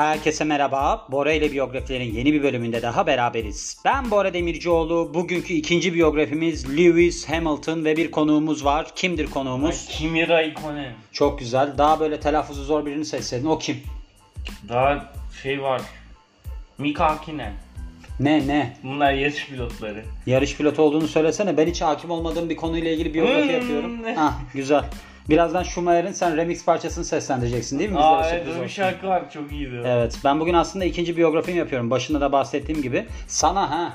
Herkese merhaba. Bora ile biyografilerin yeni bir bölümünde daha beraberiz. Ben Bora Demircioğlu. Bugünkü ikinci biyografimiz Lewis Hamilton ve bir konuğumuz var. Kimdir konuğumuz? Kimi Raikkonen. Çok güzel. Daha böyle telaffuzu zor birini seçseydin. O kim? Daha şey var. Mika Hakkinen. Ne ne? Bunlar yarış pilotları. Yarış pilotu olduğunu söylesene. Ben hiç hakim olmadığım bir konuyla ilgili biyografi Hmm. yapıyorum. Ah güzel. Birazdan Schumacher'in sen remix parçasını seslendireceksin değil mi? Aa Bizlere evet sürpriz öyle bir şarkı var çok iyiydi. Evet ben bugün aslında ikinci biyografimi yapıyorum. Başında da bahsettiğim gibi. Sana ha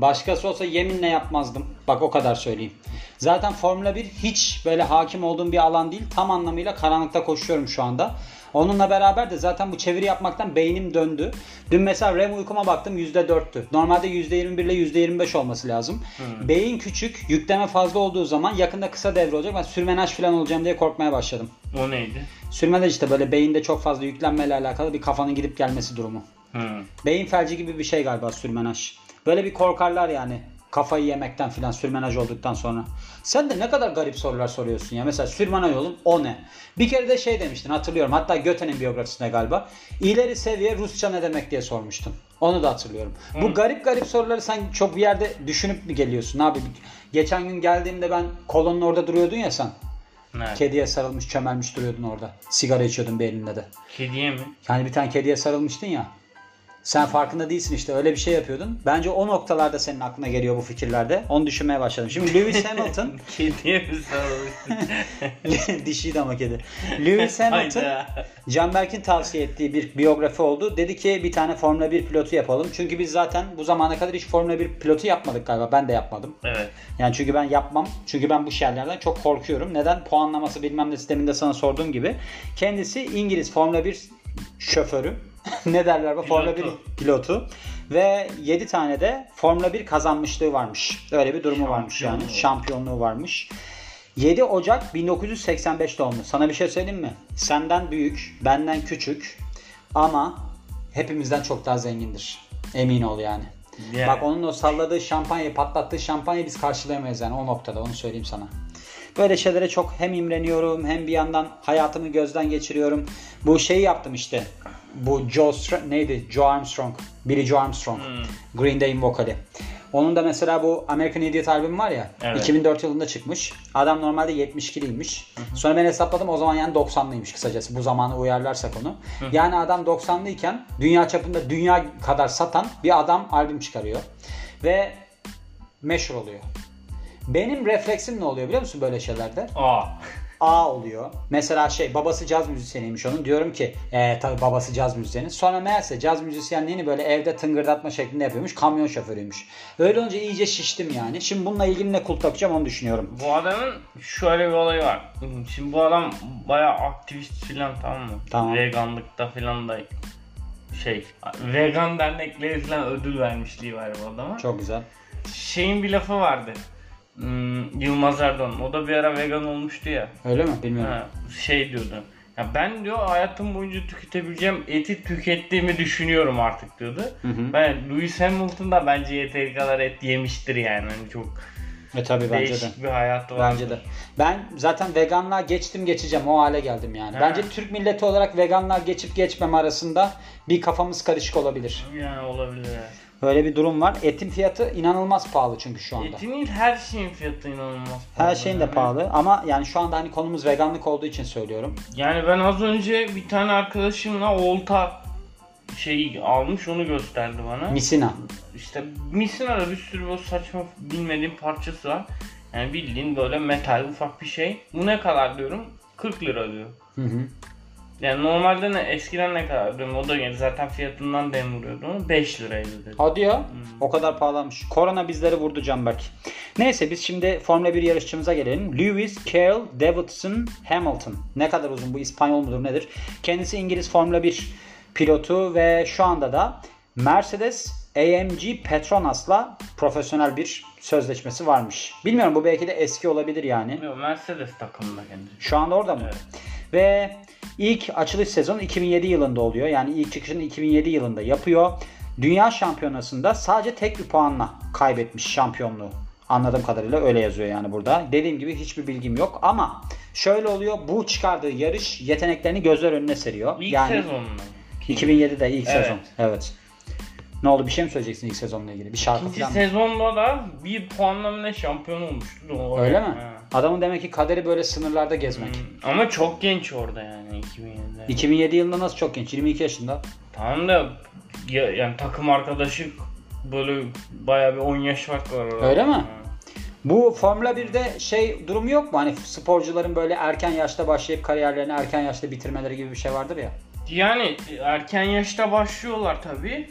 başkası olsa yeminle yapmazdım. Bak o kadar söyleyeyim. Zaten Formula 1 hiç böyle hakim olduğum bir alan değil. Tam anlamıyla karanlıkta koşuyorum şu anda. Onunla beraber de zaten bu çeviri yapmaktan beynim döndü. Dün mesela REM uykuma baktım %4'tü. Normalde %21 ile %25 olması lazım. Beyin küçük, yükleme fazla olduğu zaman yakında kısa devre olacak. Ben sürmenaj falan olacağım diye korkmaya başladım. O neydi? Sürmenaj işte böyle beyinde çok fazla yüklenmeyle alakalı bir kafanın gidip gelmesi durumu. Hı. Beyin felci gibi bir şey galiba sürmenaj. Böyle bir korkarlar yani kafayı yemekten filan sürmenaj olduktan sonra. Sen de ne kadar garip sorular soruyorsun ya. Mesela sürmenaj olun o ne? Bir kere de şey demiştin hatırlıyorum. Hatta Göte'nin biyografisinde galiba. İleri seviye Rusça ne demek diye sormuştun. Onu da hatırlıyorum. Bu garip garip soruları sen çok bir yerde düşünüp mü geliyorsun abi? Geçen gün geldiğimde ben kolonun orada duruyordun ya sen. Nerede? Kediye sarılmış çömelmiş duruyordun orada. Sigara içiyordun bir elinde de. Kediye mi? Yani bir tane kediye sarılmıştın ya. Sen farkında değilsin işte öyle bir şey yapıyordun. Bence o noktalarda senin aklına geliyor bu fikirlerde. Onu düşünmeye başladım. Şimdi Lewis Hamilton Kediye mi dişiydi ama kedi. Lewis Hamilton. Canberk'in tavsiye ettiği bir biyografi oldu. Dedi ki bir tane Formula 1 pilotu yapalım. Çünkü biz zaten bu zamana kadar hiç Formula 1 pilotu yapmadık galiba. Ben de yapmadım. Evet. Yani çünkü ben yapmam. Çünkü ben bu şeylerden çok korkuyorum. Neden? Puanlaması bilmem ne sisteminde sana sorduğum gibi. Kendisi İngiliz Formula 1 şoförü. ne derler bu? Formula 1 Pilotu. Ve 7 tane de Formula 1 kazanmışlığı varmış. Öyle bir durumu varmış yani. Şampiyonluğu. Şampiyonluğu varmış. 7 Ocak 1985 doğumlu. Sana bir şey söyleyeyim mi? Senden büyük, benden küçük ama hepimizden çok daha zengindir. Emin ol yani. Yani. Bak onun o salladığı şampanyayı, patlattığı şampanyayı biz karşılayamayız yani o noktada onu söyleyeyim sana. Böyle şeylere çok hem imreniyorum hem bir yandan hayatımı gözden geçiriyorum. Bu şeyi yaptım işte. Bu Joe Str- neydi? Joe Armstrong. Billy Joe Armstrong. Green Day'in vokali. Onun da mesela bu American Idiot albüm var ya. Evet. 2004 yılında çıkmış. Adam normalde 72'liymiş. Sonra ben hesapladım o zaman yani 90'lıymış kısacası. Bu zamanı uyarlarsak onu. Yani adam 90'lıyken dünya çapında dünya kadar satan bir adam albüm çıkarıyor. Ve meşhur oluyor. Benim refleksim ne oluyor biliyor musun böyle şeylerde? Aa. A oluyor. Mesela şey babası caz müzisyeniymiş onun. Diyorum ki e, tabii babası caz müzisyeni. Sonra meğerse caz müzisyenliğini böyle evde tıngırdatma şeklinde yapıyormuş. Kamyon şoförüymüş. Öyle olunca iyice şiştim yani. Şimdi bununla ilgili ne kulp takacağım onu düşünüyorum. Bu adamın şöyle bir olayı var. Şimdi bu adam bayağı aktivist filan tamam mı? Tamam. Veganlıkta filan da şey vegan dernekleri filan ödül vermişliği var bu adama. Çok güzel. Şeyin bir lafı vardı. Hmm, Yılmaz Erdoğan. O da bir ara vegan olmuştu ya. Öyle mi? Bilmiyorum. Ha, şey diyordu. Ya ben diyor hayatım boyunca tüketebileceğim eti tükettiğimi düşünüyorum artık diyordu. Ben Lewis Hamilton da bence yeteri kadar et yemiştir yani. Hani çok E tabii bence de. bir hayatı var. Bence de. Ben zaten veganlığa geçtim geçeceğim. O hale geldim yani. Ha. Bence Türk milleti olarak veganlığa geçip geçmem arasında bir kafamız karışık olabilir. Yani olabilir. Böyle bir durum var. Etin fiyatı inanılmaz pahalı çünkü şu anda. Etin değil her şeyin fiyatı inanılmaz. Her pahalı şeyin de yani. pahalı ama yani şu anda hani konumuz veganlık olduğu için söylüyorum. Yani ben az önce bir tane arkadaşımla olta şeyi almış onu gösterdi bana. Misina. İşte Misina'da bir sürü o saçma bilmediğim parçası var. Yani bildiğin böyle metal ufak bir şey. Bu ne kadar diyorum? 40 lira diyor. Hı hı. Yani normalde ne eskiden ne kadar diyorum o da yani zaten fiyatından dem vuruyordu onu 5 liraydı dedi. Hadi ya. O kadar pahalanmış. Korona bizleri vurdu Canberk. Neyse biz şimdi Formula 1 yarışçımıza gelelim. Lewis Carroll Davidson Hamilton. Ne kadar uzun bu İspanyol mudur nedir? Kendisi İngiliz Formula 1 pilotu ve şu anda da Mercedes AMG Petronas'la profesyonel bir sözleşmesi varmış. Bilmiyorum bu belki de eski olabilir yani. Yok, Mercedes takımında kendisi. Şu anda orada mı? Evet. Ve ilk açılış sezonu 2007 yılında oluyor. Yani ilk çıkışını 2007 yılında yapıyor. Dünya şampiyonasında sadece tek bir puanla kaybetmiş şampiyonluğu. Anladığım kadarıyla öyle yazıyor yani burada. Dediğim gibi hiçbir bilgim yok ama şöyle oluyor. Bu çıkardığı yarış yeteneklerini gözler önüne seriyor. İlk yani sezonunda. 2007'de ilk Evet. sezon. Evet. Ne oldu? Bir şey mi söyleyeceksin ilk sezonla ilgili? Bir şarkı İkinci falan mı? sezonda da bir puanla ne şampiyon olmuştu. Doğru. Öyle mi? Ha. Adamın demek ki kaderi böyle sınırlarda gezmek. Hmm, Ama çok genç orada yani 2007'de. 2007 yılında nasıl çok genç? 22 yaşında. Tamam da ya, yani takım arkadaşı böyle bayağı bir 10 yaş fark var orada. Öyle mi? Bu Formula 1'de şey durumu yok mu? Hani sporcuların böyle erken yaşta başlayıp kariyerlerini erken yaşta bitirmeleri gibi bir şey vardır ya. Yani erken yaşta başlıyorlar tabi.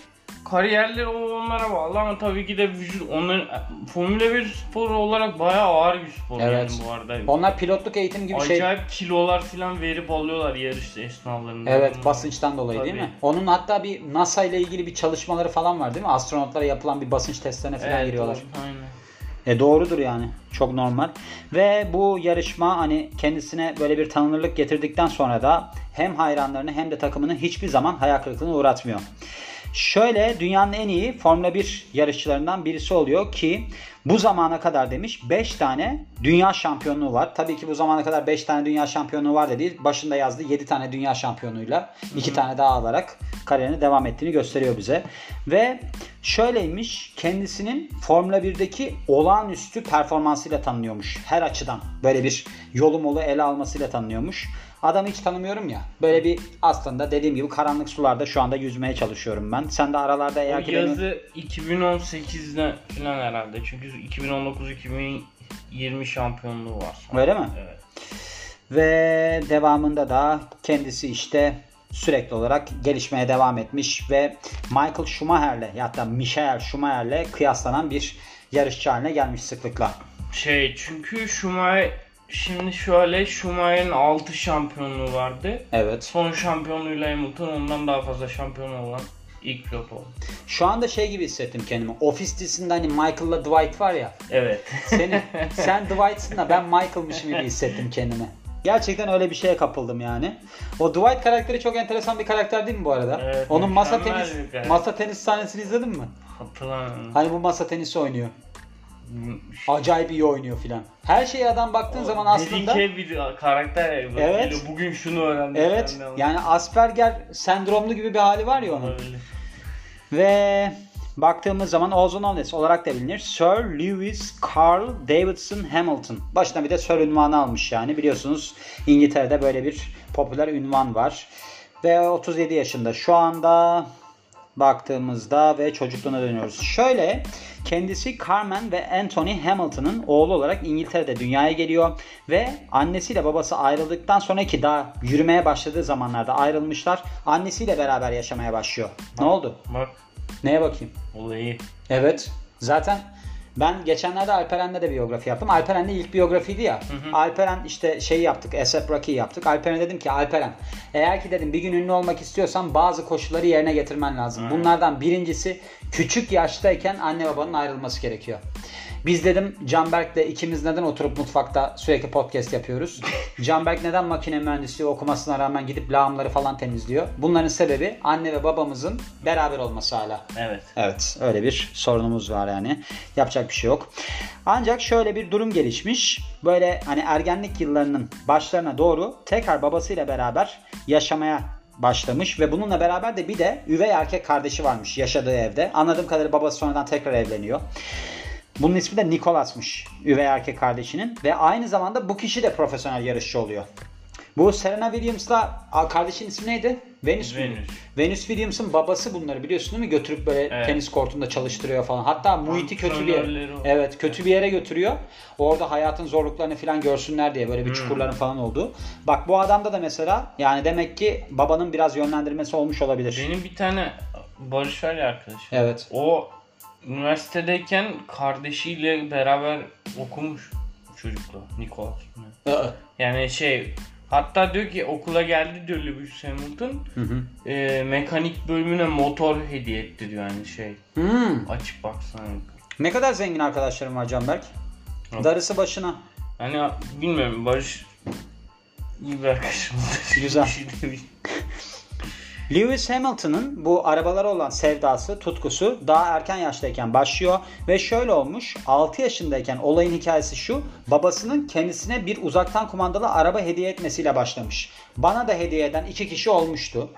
Kariyerleri onlara bağlı ama tabii ki de vücut onların Formula 1 sporu olarak bayağı ağır bir spor Evet. yani bu arada. Onlar pilotluk eğitim gibi şey. Acayip kilolar falan verip alıyorlar yarış esnalarında. Evet Hmm. basınçtan dolayı değil Tabii. mi? Onun hatta bir NASA ile ilgili bir çalışmaları falan var değil mi? Astronotlara yapılan bir basınç testlerine falan Evet, giriyorlar. doğru, Aynen. E doğrudur yani. Çok normal. Ve bu yarışma hani kendisine böyle bir tanınırlık getirdikten sonra da hem hayranlarını hem de takımını hiçbir zaman hayal kırıklığına uğratmıyor. Şöyle dünyanın en iyi Formula 1 yarışçılarından birisi oluyor ki bu zamana kadar demiş 5 tane dünya şampiyonluğu var. Tabii ki bu zamana kadar 5 tane dünya şampiyonluğu var dediği başında yazdı 7 tane dünya şampiyonluğuyla 2 tane daha alarak kariyerini devam ettiğini gösteriyor bize. Ve şöyleymiş kendisinin Formula 1'deki olağanüstü performansıyla tanınıyormuş. Her açıdan böyle bir yolu molu ele almasıyla tanınıyormuş. Adamı hiç tanımıyorum ya. Böyle bir aslında dediğim gibi karanlık sularda şu anda yüzmeye çalışıyorum ben. Sen de aralarda eğer O ki beni- yazı 2018'de falan herhalde. Çünkü 2019-2020 şampiyonluğu var. Öyle mi? Evet. Ve devamında da kendisi işte sürekli olarak gelişmeye devam etmiş ve Michael Schumacher'le ya da Michael Schumacher'le kıyaslanan bir yarışçı haline gelmiş sıklıkla. Şey çünkü Schumacher şimdi şöyle Schumacher'in 6 şampiyonluğu vardı. Evet. Son şampiyonluğuyla Hamilton ondan daha fazla şampiyon olan ilk oldu. Şu anda şey gibi hissettim kendimi. Ofis dizisinde hani Michael'la Dwight var ya. Evet. Senin, sen Dwight'sın da ben Michael'mışım gibi hissettim kendimi. Gerçekten öyle bir şeye kapıldım yani. O Dwight karakteri çok enteresan bir karakter değil mi bu arada? Evet, Onun masa tenis masa tenis sahnesini izledin mi? Hatırlamıyorum. Hani bu masa tenisi oynuyor. Acayip iyi oynuyor filan. Her şeye adam baktığın zaman aslında bir karakter. Bak, Evet. böyle Bugün şunu öğrendim. evet yani Asperger sendromlu gibi bir hali var ya onun. Öyle. Ve baktığımız zaman known as olarak da bilinir. Sir Lewis Carl Davidson Hamilton. Başına bir de Sir ünvanı almış yani. Biliyorsunuz İngiltere'de böyle bir popüler ünvan var. Ve 37 yaşında şu anda baktığımızda ve çocukluğuna dönüyoruz. Şöyle kendisi Carmen ve Anthony Hamilton'ın oğlu olarak İngiltere'de dünyaya geliyor ve annesiyle babası ayrıldıktan sonraki daha yürümeye başladığı zamanlarda ayrılmışlar. Annesiyle beraber yaşamaya başlıyor. Ne oldu? Bak Neye bakayım? olayı. Evet. Zaten ben geçenlerde Alperen'le de biyografi yaptım. Alperen'le ilk biyografiydi ya. Alperen işte şey yaptık. Esep Rocky yaptık. Alperen'e dedim ki Alperen eğer ki dedim bir gün ünlü olmak istiyorsan bazı koşulları yerine getirmen lazım. Bunlardan birincisi küçük yaştayken anne babanın ayrılması gerekiyor. Biz dedim Canberk'le ikimiz neden oturup mutfakta sürekli podcast yapıyoruz? Canberk neden makine mühendisliği okumasına rağmen gidip lağımları falan temizliyor? Bunların sebebi anne ve babamızın beraber olması hala. Evet. Evet öyle bir sorunumuz var yani. Yapacak bir şey yok. Ancak şöyle bir durum gelişmiş. Böyle hani ergenlik yıllarının başlarına doğru tekrar babasıyla beraber yaşamaya başlamış ve bununla beraber de bir de üvey erkek kardeşi varmış yaşadığı evde. Anladığım kadarıyla babası sonradan tekrar evleniyor. Bunun ismi de Nicholas'mış üvey erkek kardeşinin ve aynı zamanda bu kişi de profesyonel yarışçı oluyor. Bu Serena Williams'la kardeşin ismi neydi? Venus. Venus. Venus Williams'ın babası bunları biliyorsun değil mi? Götürüp böyle Evet. tenis kortunda çalıştırıyor falan. Hatta Muhit'i kötü bir yere, evet kötü bir yere götürüyor. Orada hayatın zorluklarını falan görsünler diye böyle bir çukurların falan olduğu. Bak bu adamda da mesela yani demek ki babanın biraz yönlendirmesi olmuş olabilir. Benim bir tane Barış var ya arkadaşım. Evet. O üniversitedeyken kardeşiyle beraber okumuş çocukla Nikolas. Yani şey hatta diyor ki okula geldi diyor Lewis Hamilton. Hı hı. e, mekanik bölümüne motor hediye etti diyor yani şey. Hmm. Açıp baksana. Ne kadar zengin arkadaşlarım var Canberk. Yok. Darısı başına. Hani bilmiyorum Barış iyi bir arkadaşımdır. Güzel. Lewis Hamilton'ın bu arabalara olan sevdası, tutkusu daha erken yaştayken başlıyor ve şöyle olmuş. 6 yaşındayken olayın hikayesi şu. Babasının kendisine bir uzaktan kumandalı araba hediye etmesiyle başlamış. Bana da hediye eden iki kişi olmuştu.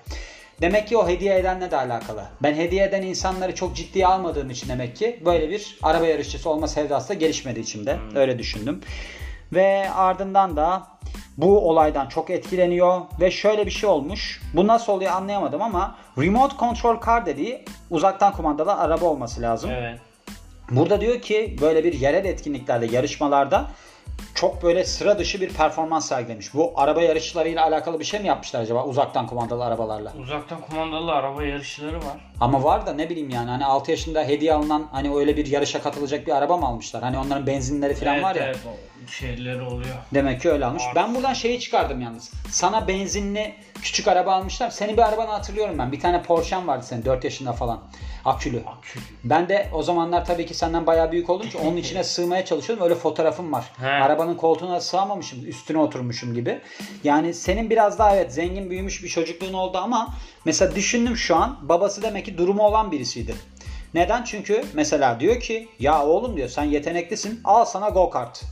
Demek ki o hediye edenle de alakalı. Ben hediye eden insanları çok ciddiye almadığım için demek ki böyle bir araba yarışçısı olma sevdası da gelişmedi içimde. Öyle düşündüm. Ve ardından da bu olaydan çok etkileniyor ve şöyle bir şey olmuş. Bu nasıl oluyor anlayamadım ama remote control car dediği uzaktan kumandalı araba olması lazım. Evet. Burada diyor ki böyle bir yerel etkinliklerde, yarışmalarda çok böyle sıra dışı bir performans sergilemiş. Bu araba yarışlarıyla alakalı bir şey mi yapmışlar acaba uzaktan kumandalı arabalarla? Uzaktan kumandalı araba yarışları var. Ama var da ne bileyim yani hani 6 yaşında hediye alınan hani öyle bir yarışa katılacak bir araba mı almışlar? Hani onların benzinleri falan evet, var ya. Evet, şeyleri oluyor. Demek ki öyle almış. Var. Ben buradan şeyi çıkardım yalnız. Sana benzinli küçük araba almışlar. Senin bir arabanı hatırlıyorum ben. Bir tane Porsche'n vardı senin 4 yaşında falan. Akülü. Akülü. Ben de o zamanlar tabii ki senden bayağı büyük olduğum için onun içine sığmaya çalışıyordum. Öyle fotoğrafım var. He. Arabanın koltuğuna sığamamışım. Üstüne oturmuşum gibi. Yani senin biraz daha evet zengin büyümüş bir çocukluğun oldu ama mesela düşündüm şu an babası demek ki durumu olan birisiydi. Neden? Çünkü mesela diyor ki ya oğlum diyor sen yeteneklisin al sana go kart.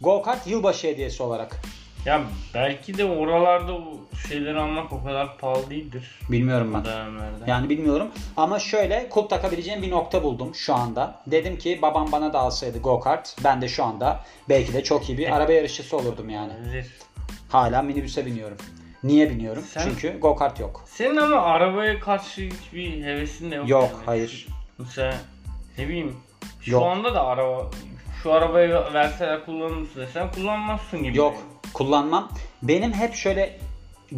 Go kart yılbaşı hediyesi olarak. Ya belki de oralarda o şeyleri almak o kadar pahalı değildir. Bilmiyorum ben. Bu dönemlerde. Yani bilmiyorum ama şöyle kulp takabileceğim bir nokta buldum şu anda. Dedim ki babam bana da alsaydı go kart ben de şu anda belki de çok iyi bir araba yarışçısı olurdum yani. Hala minibüse biniyorum. Niye biniyorum? Sen- Çünkü go kart yok. Senin ama arabaya karşı hiçbir hevesin de yok. Yok, yani. hayır. Mesela ne bileyim şu Yok. anda da araba şu arabayı verseler kullanır mısın desen kullanmazsın gibi. Yok kullanmam. Benim hep şöyle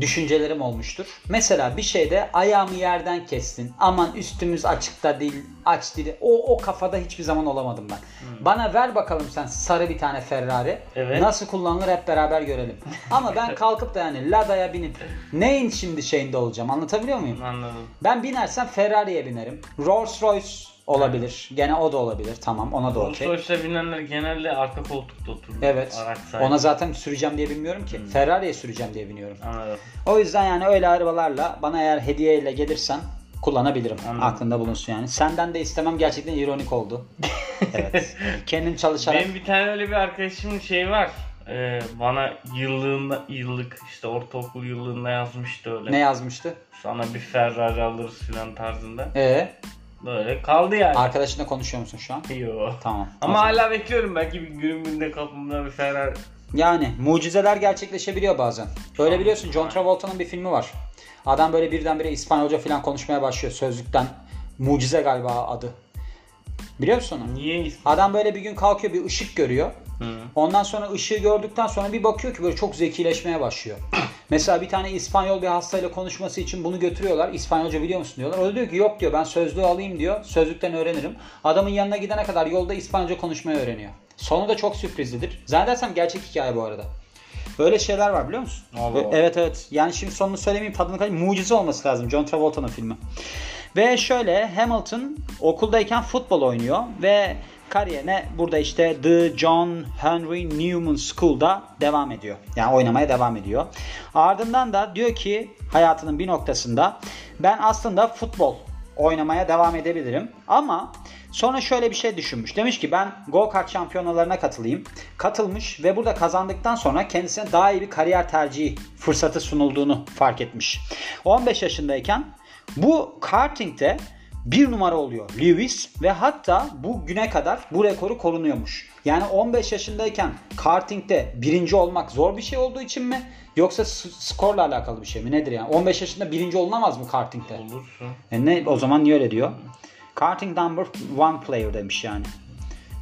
düşüncelerim olmuştur. Mesela bir şeyde ayağımı yerden kestin. Aman üstümüz açıkta değil, aç değil. O o kafada hiçbir zaman olamadım ben. Bana ver bakalım sen sarı bir tane Ferrari. Evet. Nasıl kullanılır hep beraber görelim. Ama ben kalkıp da yani Lada'ya binip neyin şimdi şeyinde olacağım anlatabiliyor muyum? Anladım. Ben binersem Ferrari'ye binerim. Rolls Royce olabilir. Gene o da olabilir. Tamam ona da okey. Royce'da binenler genelde arka koltukta oturur. Evet. Araç sahibi. Ona zaten süreceğim diye bilmiyorum ki. Ferrari'ye süreceğim diye biniyorum. Anladım. O yüzden yani öyle arabalarla bana eğer hediyeyle gelirsen kullanabilirim. Anladım. Aklında bulunsun yani. Senden de istemem gerçekten ironik oldu. evet. Kendin çalışarak. Benim bir tane öyle bir arkadaşımın şey var. Ee, bana yıllığında yıllık işte ortaokul yıllığında yazmıştı öyle. Ne yazmıştı? Sana bir Ferrari alırız filan tarzında. Ee, Böyle kaldı yani. arkadaşınla konuşuyor musun şu an? Yo. Tamam. Ama zaman- hala bekliyorum belki bir günün birinde kapımda bir Ferrari. Yani mucizeler gerçekleşebiliyor bazen. Öyle biliyorsun John Travolta'nın bir filmi var. Adam böyle birdenbire İspanyolca falan konuşmaya başlıyor sözlükten. Mucize galiba adı. Biliyor musun onu? Niye Adam böyle bir gün kalkıyor bir ışık görüyor. Hı. Ondan sonra ışığı gördükten sonra bir bakıyor ki böyle çok zekileşmeye başlıyor. Mesela bir tane İspanyol bir hastayla konuşması için bunu götürüyorlar. İspanyolca biliyor musun diyorlar. O da diyor ki yok diyor ben sözlüğü alayım diyor. Sözlükten öğrenirim. Adamın yanına gidene kadar yolda İspanyolca konuşmayı öğreniyor. Sonu da çok sürprizlidir. Zannedersem gerçek hikaye bu arada. Böyle şeyler var biliyor musun? Allah Ve- Allah. Evet evet. Yani şimdi sonunu söylemeyeyim tadını kaçırmayayım. Mucize olması lazım John Travolta'nın filmi. Ve şöyle Hamilton okuldayken futbol oynuyor ve kariyerine burada işte The John Henry Newman School'da devam ediyor. Yani oynamaya devam ediyor. Ardından da diyor ki hayatının bir noktasında ben aslında futbol oynamaya devam edebilirim ama sonra şöyle bir şey düşünmüş. Demiş ki ben go kart şampiyonalarına katılayım. Katılmış ve burada kazandıktan sonra kendisine daha iyi bir kariyer tercihi fırsatı sunulduğunu fark etmiş. 15 yaşındayken bu kartingde bir numara oluyor Lewis ve hatta bu güne kadar bu rekoru korunuyormuş. Yani 15 yaşındayken kartingde birinci olmak zor bir şey olduğu için mi? Yoksa skorla alakalı bir şey mi? Nedir yani? 15 yaşında birinci olunamaz mı kartingde? Olursun. E ne o zaman niye öyle diyor? Karting number one player demiş yani.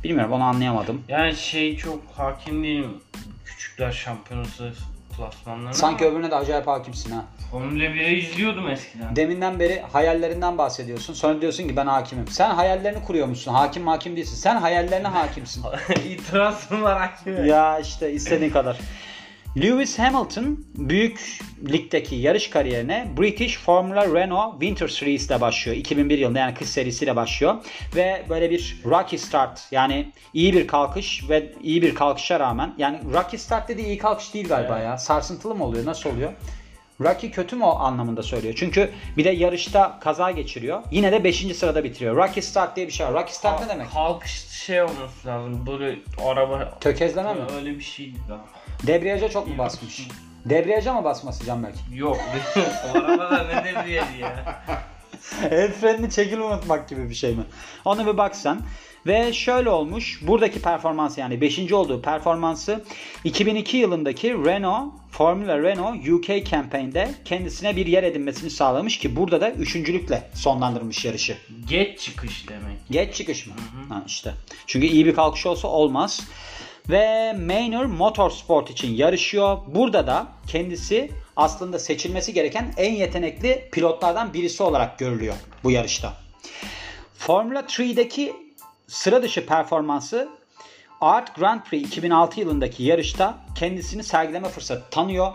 Bilmiyorum onu anlayamadım. Yani şey çok hakim değilim. Küçükler şampiyonası klasmanlarına. Sanki ama öbürüne de acayip hakimsin ha. Formula 1'i izliyordum eskiden. Deminden beri hayallerinden bahsediyorsun. Sonra diyorsun ki ben hakimim. Sen hayallerini kuruyormuşsun. Hakim hakim değilsin. Sen hayallerine hakimsin. İtirazım var hakime. ya işte istediğin kadar. Lewis Hamilton büyük ligdeki yarış kariyerine British Formula Renault Winter Series'le başlıyor. 2001 yılında yani kış serisiyle başlıyor. Ve böyle bir rocky start yani iyi bir kalkış ve iyi bir kalkışa rağmen yani rocky start dediği iyi kalkış değil galiba Evet. ya. Sarsıntılı mı oluyor? Nasıl oluyor? Rocky kötü mü o anlamında söylüyor. Çünkü bir de yarışta kaza geçiriyor. Yine de 5. sırada bitiriyor. Rocky Start diye bir şey var. Rocky Start ne demek? Kalkış şey olması lazım. Böyle araba Tökezleme mi? öyle bir şeydi galiba. Debriyaja çok mu basmış? Debriyaja mı basması Canberk? Yok. o arabada ne devriyeli ya? El frenini çekil unutmak gibi bir şey mi? Ona bir bak sen. Ve şöyle olmuş. Buradaki performansı yani 5. olduğu performansı 2002 yılındaki Renault Formula Renault UK campaign'de kendisine bir yer edinmesini sağlamış ki burada da üçüncülükle sonlandırmış yarışı. Geç çıkış demek. Geç çıkış mı? Ha işte. Çünkü iyi bir kalkış olsa olmaz. Ve Manor Motorsport için yarışıyor. Burada da kendisi aslında seçilmesi gereken en yetenekli pilotlardan birisi olarak görülüyor bu yarışta. Formula 3'deki sıra dışı performansı Art Grand Prix 2006 yılındaki yarışta kendisini sergileme fırsatı tanıyor.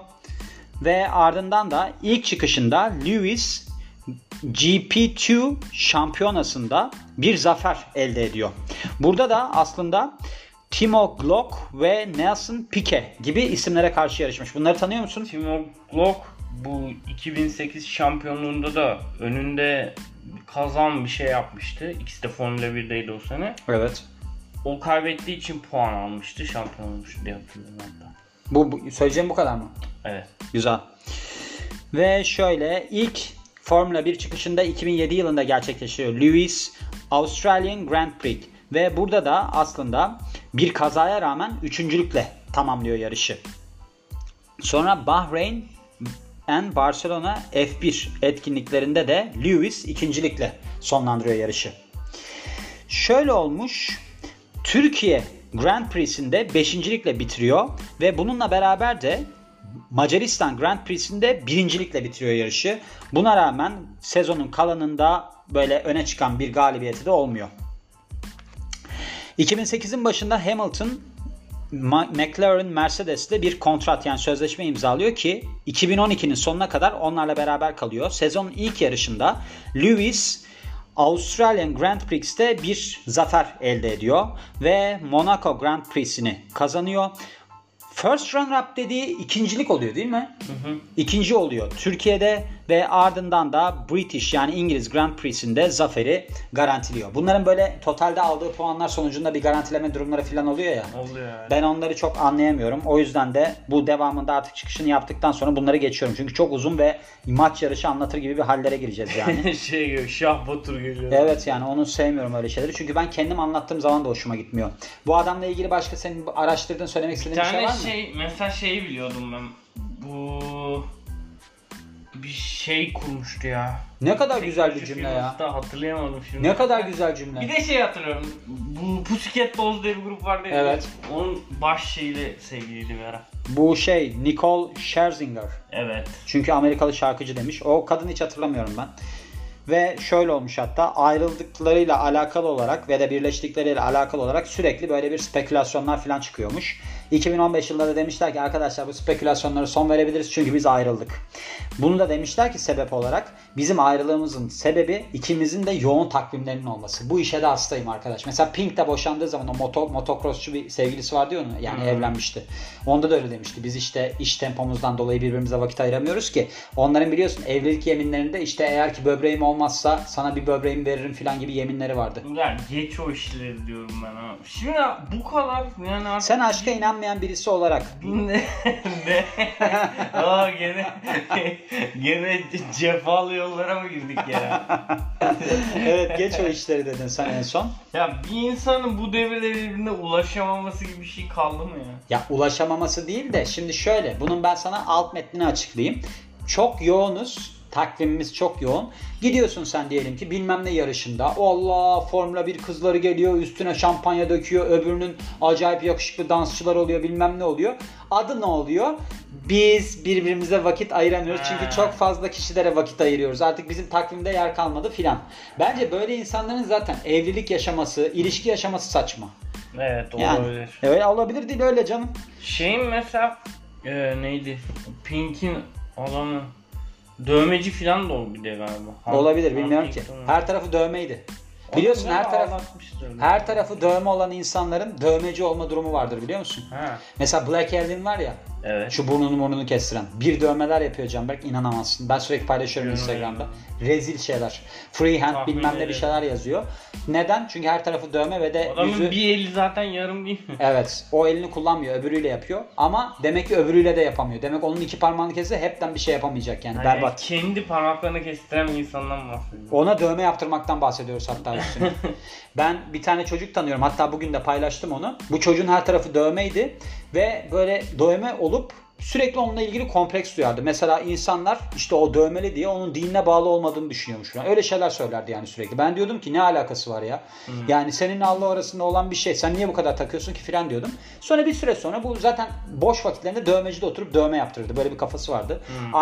Ve ardından da ilk çıkışında Lewis GP2 şampiyonasında bir zafer elde ediyor. Burada da aslında Timo Glock ve Nelson Piquet gibi isimlere karşı yarışmış. Bunları tanıyor musun? Timo Glock bu 2008 şampiyonluğunda da önünde kazan bir şey yapmıştı. İkisi de Formula 1'deydi o sene. Evet. O kaybettiği için puan almıştı. Şampiyon olmuştu diye hatırlıyorum hatta. Bu, bu söyleyeceğim bu kadar mı? Evet. Güzel. Ve şöyle ilk Formula 1 çıkışında 2007 yılında gerçekleşiyor. Lewis Australian Grand Prix. Ve burada da aslında bir kazaya rağmen üçüncülükle tamamlıyor yarışı. Sonra Bahreyn and Barcelona F1 etkinliklerinde de Lewis ikincilikle sonlandırıyor yarışı. Şöyle olmuş. Türkiye Grand Prix'sinde beşincilikle bitiriyor ve bununla beraber de Macaristan Grand Prix'sinde birincilikle bitiriyor yarışı. Buna rağmen sezonun kalanında böyle öne çıkan bir galibiyeti de olmuyor. 2008'in başında Hamilton McLaren Mercedes'le bir kontrat yani sözleşme imzalıyor ki 2012'nin sonuna kadar onlarla beraber kalıyor. Sezonun ilk yarışında Lewis Australian Grand Prix'te bir zafer elde ediyor ve Monaco Grand Prix'sini kazanıyor. First runner up dediği ikincilik oluyor değil mi? Hı hı. İkinci oluyor Türkiye'de ve ardından da British yani İngiliz Grand Prix'sinde zaferi garantiliyor. Bunların böyle totalde aldığı puanlar sonucunda bir garantileme durumları falan oluyor ya. Oluyor. Yani. Ben onları çok anlayamıyorum. O yüzden de bu devamında artık çıkışını yaptıktan sonra bunları geçiyorum. Çünkü çok uzun ve maç yarışı anlatır gibi bir hallere gireceğiz yani. şey gibi Şah Batur geliyor. Evet yani onu sevmiyorum öyle şeyleri. Çünkü ben kendim anlattığım zaman da hoşuma gitmiyor. Bu adamla ilgili başka senin araştırdığın söylemek istediğin bir, bir şey var mı? Şey mesela şeyi biliyordum ben. Bu bir şey kurmuştu ya. Ne kadar Tek güzel bir cümle ya. Hatırlayamadım şimdi. Ne kadar güzel cümle. Bir de şey hatırlıyorum. Bu Pussycat Dolls diye bir grup vardı. Evet. Onun baş şeyiyle sevgiliydi bir ara. Bu şey Nicole Scherzinger. Evet. Çünkü Amerikalı şarkıcı demiş. O kadın hiç hatırlamıyorum ben. Ve şöyle olmuş hatta ayrıldıklarıyla alakalı olarak ve de birleştikleriyle alakalı olarak sürekli böyle bir spekülasyonlar falan çıkıyormuş. 2015 yılında da demişler ki arkadaşlar bu spekülasyonlara son verebiliriz çünkü biz ayrıldık. Bunu da demişler ki sebep olarak bizim ayrılığımızın sebebi ikimizin de yoğun takvimlerinin olması. Bu işe de hastayım arkadaş. Mesela Pink de boşandığı zaman o moto, motocrossçu bir sevgilisi var diyor mu? Yani hmm. evlenmişti. Onda da öyle demişti. Biz işte iş tempomuzdan dolayı birbirimize vakit ayıramıyoruz ki. Onların biliyorsun evlilik yeminlerinde işte eğer ki böbreğim olmazsa sana bir böbreğimi veririm falan gibi yeminleri vardı. Yani geç o işleri diyorum ben ha. Şimdi bu kadar yani artık... Sen aşka inanmayan birisi olarak. ne? ne? Aa gene gene cefalı yollara mı girdik ya? evet geç o işleri dedin sen en son. Ya bir insanın bu devirde birbirine ulaşamaması gibi bir şey kaldı mı ya? Ya ulaşamaması değil de şimdi şöyle bunun ben sana alt metnini açıklayayım. Çok yoğunuz takvimimiz çok yoğun. Gidiyorsun sen diyelim ki bilmem ne yarışında. Allah Formula 1 kızları geliyor üstüne şampanya döküyor. Öbürünün acayip yakışıklı dansçılar oluyor bilmem ne oluyor. Adı ne oluyor? Biz birbirimize vakit ayıramıyoruz. Çünkü çok fazla kişilere vakit ayırıyoruz. Artık bizim takvimde yer kalmadı filan. Bence böyle insanların zaten evlilik yaşaması, ilişki yaşaması saçma. Evet olabilir. Yani, evet olabilir değil öyle canım. Şeyin mesela e, neydi? Pink'in alanı Dövmeci falan da olabilir galiba. Han, olabilir bilmiyorum ki. Her tarafı dövmeydi. Biliyorsun her taraf her tarafı dövme olan insanların dövmeci olma durumu vardır biliyor musun? Ha. Mesela Black Alien var ya. Evet. Şu burnunu burnunu kestiren. Bir dövmeler yapıyor Canberk inanamazsın. Ben sürekli paylaşıyorum Görmedim Instagram'da. Rezil şeyler. Freehand Tahmin bilmem ne bir şeyler yazıyor. Neden? Çünkü her tarafı dövme ve de Adamın yüzü... bir eli zaten yarım değil mi? Evet. O elini kullanmıyor. Öbürüyle yapıyor. Ama demek ki öbürüyle de yapamıyor. Demek onun iki parmağını kesse hepten bir şey yapamayacak yani. Yani Berbat. kendi parmaklarını kestiren bir insandan bahsediyorum. Ona dövme yaptırmaktan bahsediyoruz hatta üstüne. ben bir tane çocuk tanıyorum. Hatta bugün de paylaştım onu. Bu çocuğun her tarafı dövmeydi. Ve böyle dövme olup sürekli onunla ilgili kompleks duyardı. Mesela insanlar işte o dövmeli diye onun dinine bağlı olmadığını düşünüyormuş. Öyle şeyler söylerdi yani sürekli. Ben diyordum ki ne alakası var ya? Yani seninle Allah arasında olan bir şey. Sen niye bu kadar takıyorsun ki filan diyordum. Sonra bir süre sonra bu zaten boş vakitlerinde dövmecide oturup dövme yaptırırdı. Böyle bir kafası vardı.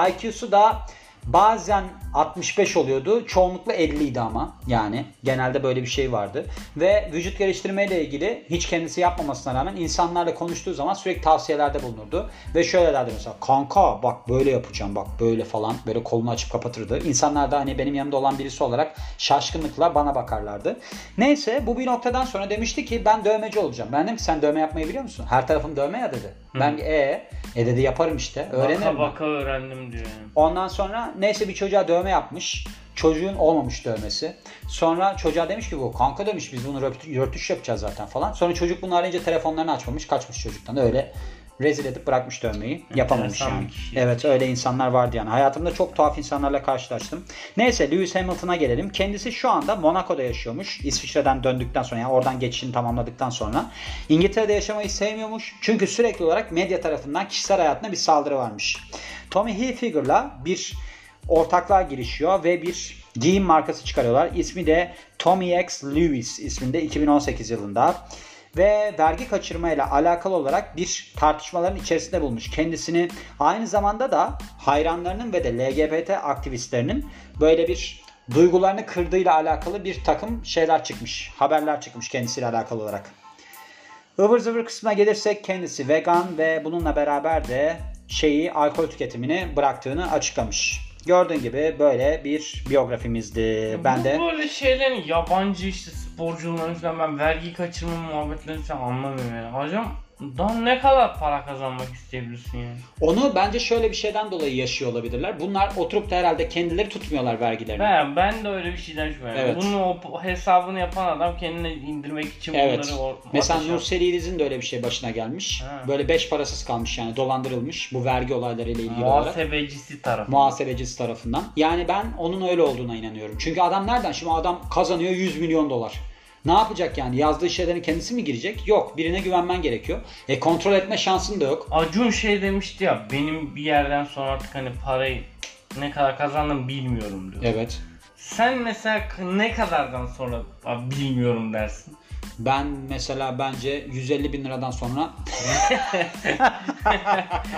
IQ'su da Bazen 65 oluyordu. Çoğunlukla 50 idi ama. Yani genelde böyle bir şey vardı. Ve vücut geliştirmeyle ilgili hiç kendisi yapmamasına rağmen insanlarla konuştuğu zaman sürekli tavsiyelerde bulunurdu. Ve şöyle derdi mesela kanka bak böyle yapacağım bak böyle falan. Böyle kolunu açıp kapatırdı. İnsanlar da hani benim yanımda olan birisi olarak şaşkınlıkla bana bakarlardı. Neyse bu bir noktadan sonra demişti ki ben dövmeci olacağım. Ben dedim ki sen dövme yapmayı biliyor musun? Her tarafım dövme ya dedi. Ben e e dedi yaparım işte. Öğrenirim. Baka ben. baka öğrendim diyor yani. Ondan sonra neyse bir çocuğa dövme yapmış. Çocuğun olmamış dövmesi. Sonra çocuğa demiş ki bu kanka demiş biz bunu rötuş yapacağız zaten falan. Sonra çocuk bunu arayınca telefonlarını açmamış kaçmış çocuktan öyle. Rezil edip bırakmış dövmeyi. Yapamamış yani. Evet öyle insanlar vardı yani. Hayatımda çok tuhaf insanlarla karşılaştım. Neyse Lewis Hamilton'a gelelim. Kendisi şu anda Monaco'da yaşıyormuş. İsviçre'den döndükten sonra yani oradan geçişini tamamladıktan sonra. İngiltere'de yaşamayı sevmiyormuş. Çünkü sürekli olarak medya tarafından kişisel hayatına bir saldırı varmış. Tommy Hilfiger'la bir ortaklığa girişiyor ve bir giyim markası çıkarıyorlar. İsmi de Tommy X Lewis isminde 2018 yılında. Ve vergi kaçırmayla alakalı olarak bir tartışmaların içerisinde bulmuş. Kendisini aynı zamanda da hayranlarının ve de LGBT aktivistlerinin böyle bir duygularını kırdığıyla alakalı bir takım şeyler çıkmış. Haberler çıkmış kendisiyle alakalı olarak. Ivır zıvır kısmına gelirsek kendisi vegan ve bununla beraber de şeyi alkol tüketimini bıraktığını açıklamış. Gördüğün gibi böyle bir biyografimizdi. Ben Bu de böyle şeylerin yabancı işte sporcuların falan ben vergi kaçırma muhabbetlerini falan anlamıyorum yani. Hocam daha ne kadar para kazanmak isteyebilirsin yani? onu bence şöyle bir şeyden dolayı yaşıyor olabilirler. Bunlar oturup da herhalde kendileri tutmuyorlar vergilerini. Ben, ben de öyle bir şeyden şüpheleniyorum. Evet. Bunun o hesabını yapan adam kendine indirmek için Evet. bunları or- Mesela ateşe- Nursel İliz'in de öyle bir şey başına gelmiş. Ha. Böyle beş parasız kalmış yani dolandırılmış bu vergi olaylarıyla ilgili olarak. muhasebecisi tarafı. muhasebecisi tarafından. Yani ben onun öyle olduğuna inanıyorum. Çünkü adam nereden? Şimdi adam kazanıyor 100 milyon dolar. Ne yapacak yani? Yazdığı şeylerin kendisi mi girecek? Yok. Birine güvenmen gerekiyor. E kontrol etme şansın da yok. Acun şey demişti ya benim bir yerden sonra artık hani parayı ne kadar kazandım bilmiyorum diyor. Evet. Sen mesela ne kadardan sonra "Abi bilmiyorum dersin. Ben mesela bence 150 bin liradan sonra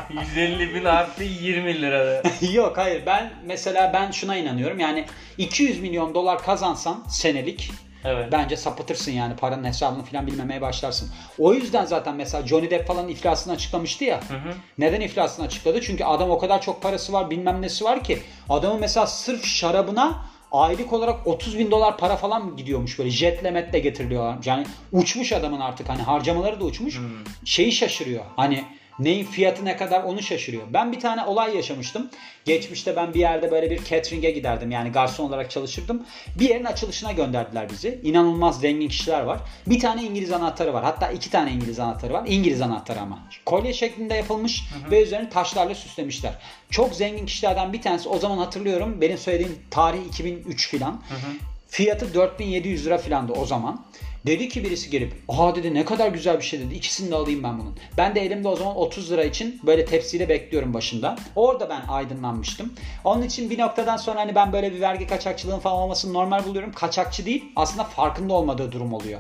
150 bin artı 20 lira. yok hayır ben mesela ben şuna inanıyorum yani 200 milyon dolar kazansan senelik Evet. bence sapıtırsın yani paranın hesabını falan bilmemeye başlarsın. O yüzden zaten mesela Johnny Depp falan iflasını açıklamıştı ya. Hı hı. Neden iflasını açıkladı? Çünkü adam o kadar çok parası var bilmem nesi var ki adamın mesela sırf şarabına aylık olarak 30 bin dolar para falan gidiyormuş böyle jetle metle getiriliyorlar. Yani uçmuş adamın artık hani harcamaları da uçmuş. Şeyi şaşırıyor hani neyin fiyatı ne kadar onu şaşırıyor. Ben bir tane olay yaşamıştım. Geçmişte ben bir yerde böyle bir catering'e giderdim yani garson olarak çalışırdım. Bir yerin açılışına gönderdiler bizi. İnanılmaz zengin kişiler var. Bir tane İngiliz anahtarı var. Hatta iki tane İngiliz anahtarı var. İngiliz anahtarı ama. Kolye şeklinde yapılmış ve üzerini taşlarla süslemişler. Çok zengin kişilerden bir tanesi o zaman hatırlıyorum. Benim söylediğim tarih 2003 filan. Fiyatı 4700 lira filandı o zaman. Dedi ki birisi gelip aa dedi ne kadar güzel bir şey dedi ikisini de alayım ben bunun. Ben de elimde o zaman 30 lira için böyle tepsiyle bekliyorum başında. Orada ben aydınlanmıştım. Onun için bir noktadan sonra hani ben böyle bir vergi kaçakçılığın falan olmasını normal buluyorum. Kaçakçı değil aslında farkında olmadığı durum oluyor.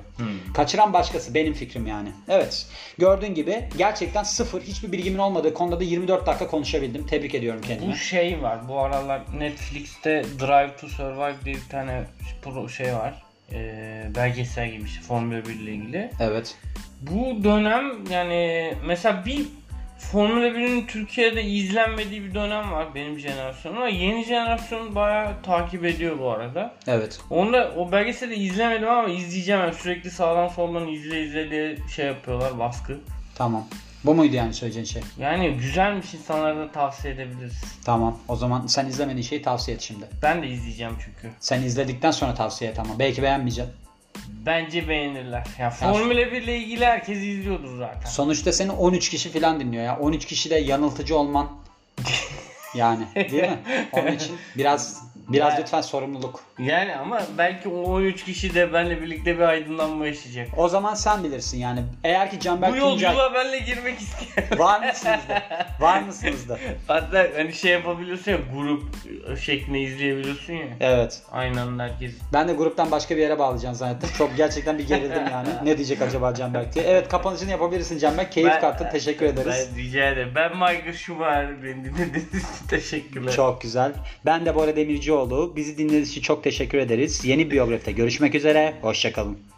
Kaçıran başkası benim fikrim yani. Evet gördüğün gibi gerçekten sıfır hiçbir bilgimin olmadığı konuda da 24 dakika konuşabildim. Tebrik ediyorum kendimi. Bu şey var. Bu aralar Netflix'te Drive to Survive diye bir tane şey var. Ee, belgesel gibi işte Formula 1 ile ilgili. Evet. Bu dönem yani mesela bir Formula 1'in Türkiye'de izlenmediği bir dönem var benim jenerasyonum ama yeni jenerasyon bayağı takip ediyor bu arada. Evet. Onda o belgeseli izlemedim ama izleyeceğim. Yani sürekli sağdan soldan izle izle diye şey yapıyorlar baskı. Tamam. Bu muydu yani söyleyeceğin şey? Yani güzelmiş insanlara da tavsiye edebiliriz. Tamam. O zaman sen izlemediğin şeyi tavsiye et şimdi. Ben de izleyeceğim çünkü. Sen izledikten sonra tavsiye et ama. Belki beğenmeyeceksin. Bence beğenirler. Ya Formula 1 ile ilgili herkes izliyordur zaten. Sonuçta seni 13 kişi falan dinliyor ya. 13 kişi de yanıltıcı olman yani değil mi? Onun için biraz biraz lütfen sorumluluk. Yani ama belki o 13 kişi de benimle birlikte bir aydınlanma yaşayacak. O zaman sen bilirsin yani. Eğer ki Canberk Bu Tuncay yolculuğa benimle girmek isteyen. var mısınız da? Var mısınız da? Hatta hani şey yapabiliyorsun ya grup şeklinde izleyebiliyorsun ya. Evet. Aynı anda herkes. Ben de gruptan başka bir yere bağlayacağını zannettim. Çok gerçekten bir gerildim yani. Ne diyecek acaba Canberk diye. Evet kapanışını yapabilirsin Canberk. Keyif Ben- kattın. Teşekkür ederiz. Ben rica ederim. Ben Michael Schumacher. Beni dinlediğiniz için teşekkürler. Çok güzel. Ben de Bora Demircioğlu. Bizi dinlediğiniz için çok teşekkür ederiz. Yeni biyografide görüşmek üzere. Hoşçakalın.